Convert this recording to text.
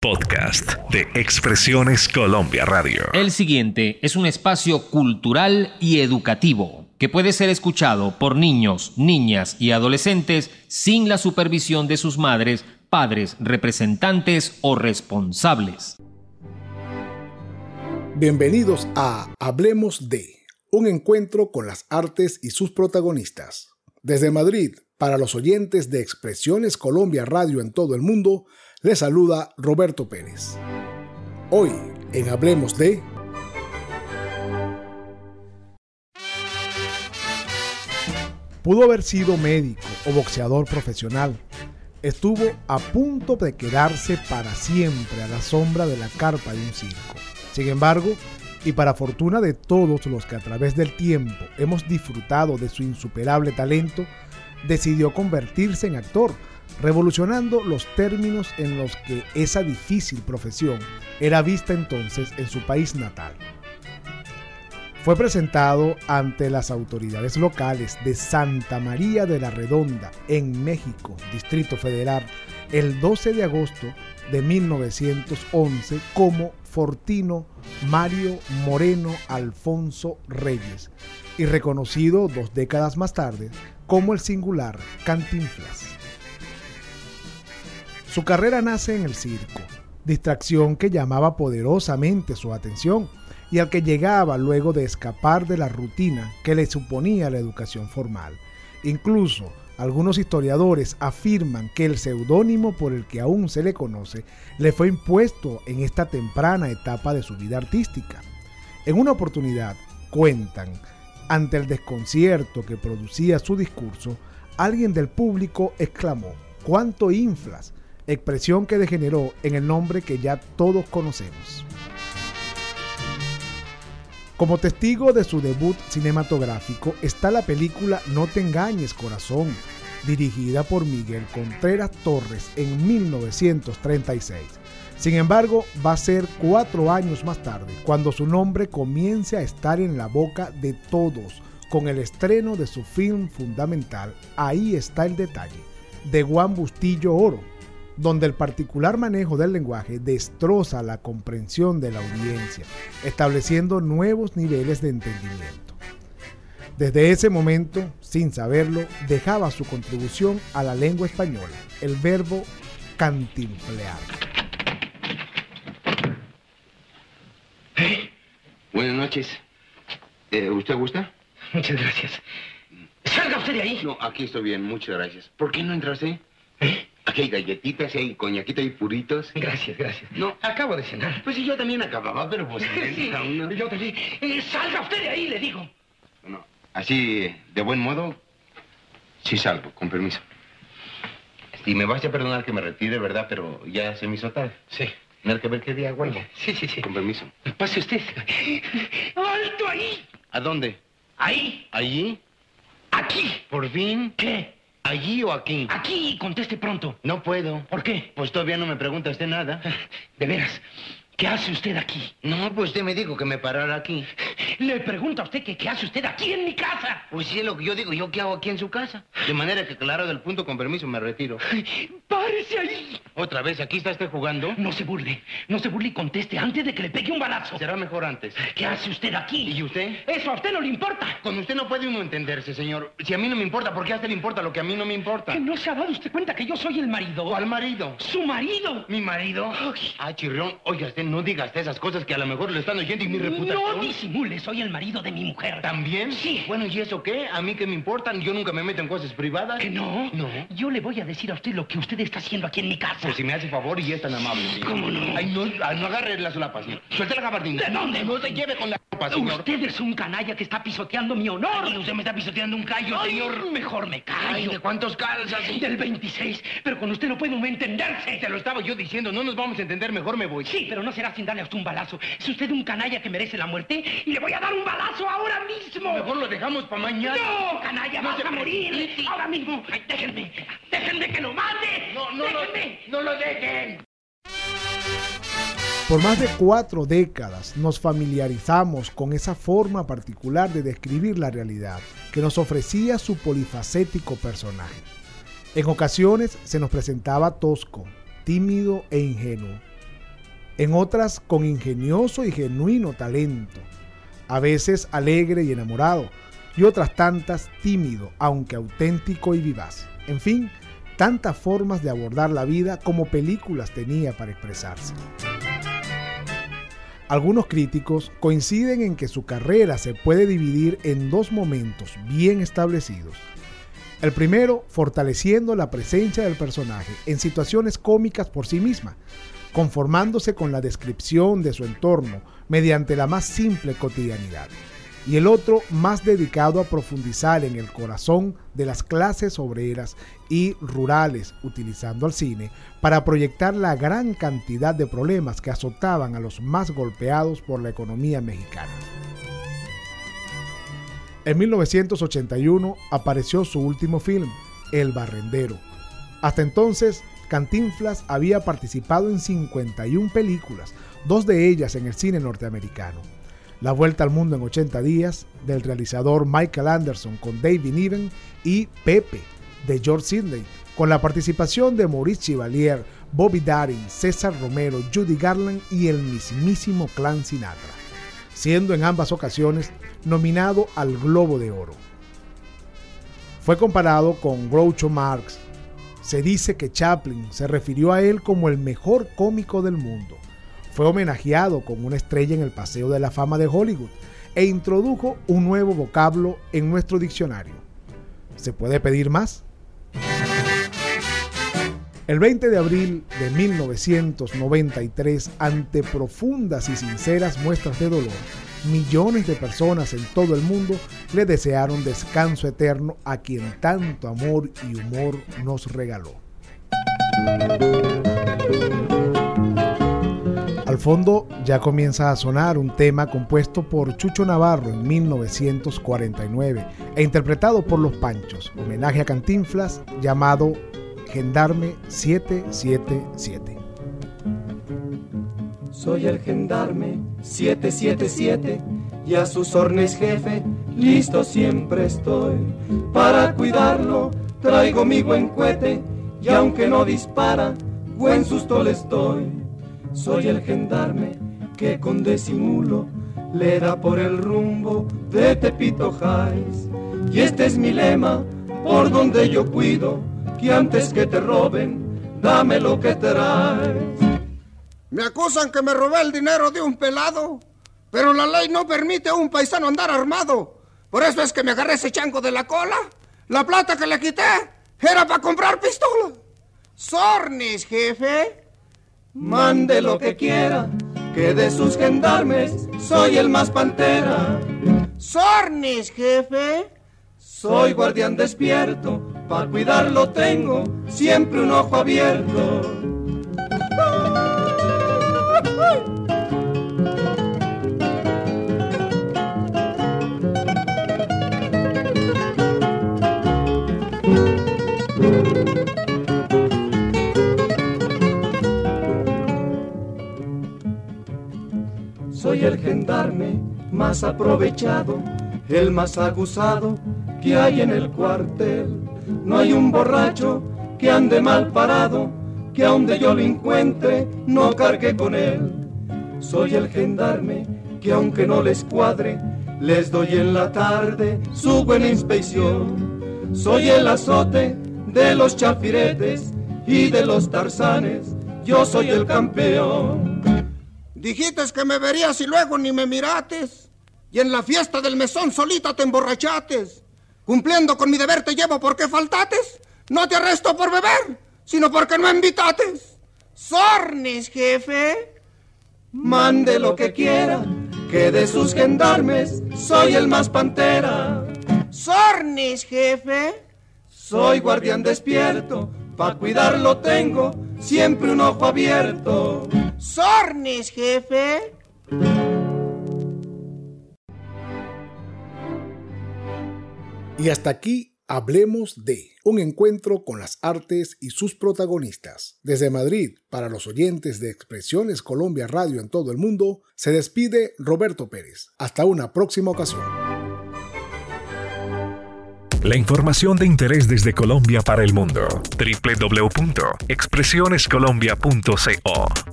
Podcast de Expresiones Colombia Radio. El siguiente es un espacio cultural y educativo que puede ser escuchado por niños, niñas y adolescentes sin la supervisión de sus madres, padres, representantes o responsables. Bienvenidos a Hablemos de, un encuentro con las artes y sus protagonistas. Desde Madrid, para los oyentes de Expresiones Colombia Radio en todo el mundo, les saluda Roberto Pérez. Hoy, en Hablemos de... Pudo haber sido médico o boxeador profesional. Estuvo a punto de quedarse para siempre a la sombra de la carpa de un circo. Sin embargo, y para fortuna de todos los que a través del tiempo hemos disfrutado de su insuperable talento, decidió convertirse en actor revolucionando los términos en los que esa difícil profesión era vista entonces en su país natal. Fue presentado ante las autoridades locales de Santa María de la Redonda, en México, Distrito Federal, el 12 de agosto de 1911 como Fortino Mario Moreno Alfonso Reyes y reconocido dos décadas más tarde como el singular Cantinflas. Su carrera nace en el circo, distracción que llamaba poderosamente su atención y al que llegaba luego de escapar de la rutina que le suponía la educación formal. Incluso algunos historiadores afirman que el seudónimo por el que aún se le conoce le fue impuesto en esta temprana etapa de su vida artística. En una oportunidad, cuentan, ante el desconcierto que producía su discurso, alguien del público exclamó, ¿cuánto inflas? expresión que degeneró en el nombre que ya todos conocemos. Como testigo de su debut cinematográfico está la película No te engañes corazón, dirigida por Miguel Contreras Torres en 1936. Sin embargo, va a ser cuatro años más tarde cuando su nombre comience a estar en la boca de todos con el estreno de su film fundamental Ahí está el detalle, de Juan Bustillo Oro, donde el particular manejo del lenguaje destroza la comprensión de la audiencia, estableciendo nuevos niveles de entendimiento. Desde ese momento, sin saberlo, dejaba su contribución a la lengua española, el verbo cantinflear. Buenas noches. Eh, ¿Usted gusta? Muchas gracias. ¡Salga usted de ahí! No, aquí estoy bien, muchas gracias. ¿Por qué no entraste? ¿Eh? Aquí hay galletitas, hay coñaquito y puritos. Gracias, gracias. No. Acabo de cenar. Pues sí, yo también acababa, pero pues... Sí, uno... yo también. Eh, salga usted de ahí, le digo. Bueno, así, de buen modo, sí salgo, con permiso. Y me vas a perdonar que me retire, ¿verdad? Pero ya se me hizo tarde. Sí. Tener que ver qué día vuelvo. Sí, sí, sí. Con permiso. Pase usted. ¡Alto ahí! ¿A dónde? Ahí. ¿Allí? Aquí. ¿Por fin? ¿Qué? ¿Allí o aquí? Aquí, conteste pronto. No puedo. ¿Por qué? Pues todavía no me pregunta usted nada. De veras, ¿qué hace usted aquí? No, pues usted me dijo que me parara aquí. Le pregunta a usted que qué hace usted aquí en mi casa. Pues sí, es lo que yo digo. ¿Yo qué hago aquí en su casa? De manera que, claro, del punto, con permiso, me retiro. ¡Párese ahí! ¿Otra vez? ¿Aquí está usted jugando? No se burle. No se burle y conteste antes de que le pegue un balazo. Será mejor antes. ¿Qué hace usted aquí? ¿Y usted? Eso a usted no le importa. Con usted no puede uno entenderse, señor. Si a mí no me importa, ¿por qué a usted le importa lo que a mí no me importa? ¿Que no se ha dado usted cuenta que yo soy el marido? ¿Cuál marido? ¡Su marido! ¿Mi marido? Ay. Ah, chirrión. Oiga, usted no diga usted esas cosas que a lo mejor le están oyendo y mi reputación... No disimule, soy el marido de mi mujer. ¿También? Sí. Bueno, ¿y eso qué? ¿A mí qué me importan? Yo nunca me meto en cosas privadas. ¿Que no? No. Yo le voy a decir a usted lo que usted está haciendo aquí en mi casa. Pues si me hace favor y es tan amable, señor. ¿Cómo no? Ay, no, ay, no agarre la solapa, señor. Suelte la gabardina. ¿De dónde? No se lleve con la ropa, señor. Usted es un canalla que está pisoteando mi honor. Ay, usted me está pisoteando un callo, Ay, señor. Mejor me callo. Ay, ¿de cuántos calzas? Del 26. Pero con usted no puede uno entenderse. Te lo estaba yo diciendo. No nos vamos a entender. Mejor me voy. Sí, pero no será sin darle a usted un balazo. Es usted un canalla que merece la muerte y le voy a dar un balazo ahora mismo. Mejor lo dejamos para mañana. No, canalla, No vas a morir. Ahora mismo. Ay, déjenme. Déjenme que lo mate. No, no, lo, no lo dejen. Por más de cuatro décadas nos familiarizamos con esa forma particular de describir la realidad que nos ofrecía su polifacético personaje. En ocasiones se nos presentaba tosco, tímido e ingenuo, en otras con ingenioso y genuino talento, a veces alegre y enamorado, y otras tantas tímido, aunque auténtico y vivaz. En fin, tantas formas de abordar la vida como películas tenía para expresarse. Algunos críticos coinciden en que su carrera se puede dividir en dos momentos bien establecidos. El primero, fortaleciendo la presencia del personaje en situaciones cómicas por sí misma, conformándose con la descripción de su entorno mediante la más simple cotidianidad y el otro más dedicado a profundizar en el corazón de las clases obreras y rurales, utilizando al cine para proyectar la gran cantidad de problemas que azotaban a los más golpeados por la economía mexicana. En 1981 apareció su último film, El Barrendero. Hasta entonces, Cantinflas había participado en 51 películas, dos de ellas en el cine norteamericano. La Vuelta al Mundo en 80 días, del realizador Michael Anderson con David Niven y Pepe, de George Sidney, con la participación de Maurice Chevalier, Bobby Darin, César Romero, Judy Garland y el mismísimo Clan Sinatra, siendo en ambas ocasiones nominado al Globo de Oro. Fue comparado con Groucho Marx. Se dice que Chaplin se refirió a él como el mejor cómico del mundo fue homenajeado con una estrella en el Paseo de la Fama de Hollywood e introdujo un nuevo vocablo en nuestro diccionario. ¿Se puede pedir más? El 20 de abril de 1993, ante profundas y sinceras muestras de dolor, millones de personas en todo el mundo le desearon descanso eterno a quien tanto amor y humor nos regaló. Fondo ya comienza a sonar un tema compuesto por Chucho Navarro en 1949 e interpretado por Los Panchos, homenaje a Cantinflas llamado Gendarme 777. Soy el gendarme 777 y a sus órdenes jefe, listo siempre estoy. Para cuidarlo traigo mi buen cohete y aunque no dispara, buen susto le estoy. Soy el gendarme que con disimulo le da por el rumbo de Tepito Jais. Y este es mi lema, por donde yo cuido, que antes que te roben, dame lo que traes. Me acusan que me robé el dinero de un pelado, pero la ley no permite a un paisano andar armado. Por eso es que me agarré ese chanco de la cola. La plata que le quité era para comprar pistola. Sornis, jefe. Mande lo que quiera, que de sus gendarmes soy el más pantera. Sornis, jefe. Soy guardián despierto, para cuidarlo tengo siempre un ojo abierto. Soy el gendarme más aprovechado, el más aguzado que hay en el cuartel. No hay un borracho que ande mal parado, que a donde yo lo encuentre no cargue con él. Soy el gendarme que aunque no les cuadre, les doy en la tarde su buena inspección. Soy el azote de los chafiretes y de los tarzanes, yo soy el campeón. Dijiste que me verías y luego ni me mirates. Y en la fiesta del mesón solita te emborrachates. Cumpliendo con mi deber te llevo porque faltates. No te arresto por beber, sino porque no invitates. Sornes, jefe. Mande lo que quiera, que de sus gendarmes soy el más pantera. Sornes, jefe. Soy guardián despierto, pa' cuidarlo tengo siempre un ojo abierto. Sornes, jefe. Y hasta aquí hablemos de un encuentro con las artes y sus protagonistas. Desde Madrid, para los oyentes de Expresiones Colombia Radio en todo el mundo, se despide Roberto Pérez. Hasta una próxima ocasión. La información de interés desde Colombia para el mundo. www.expresionescolombia.co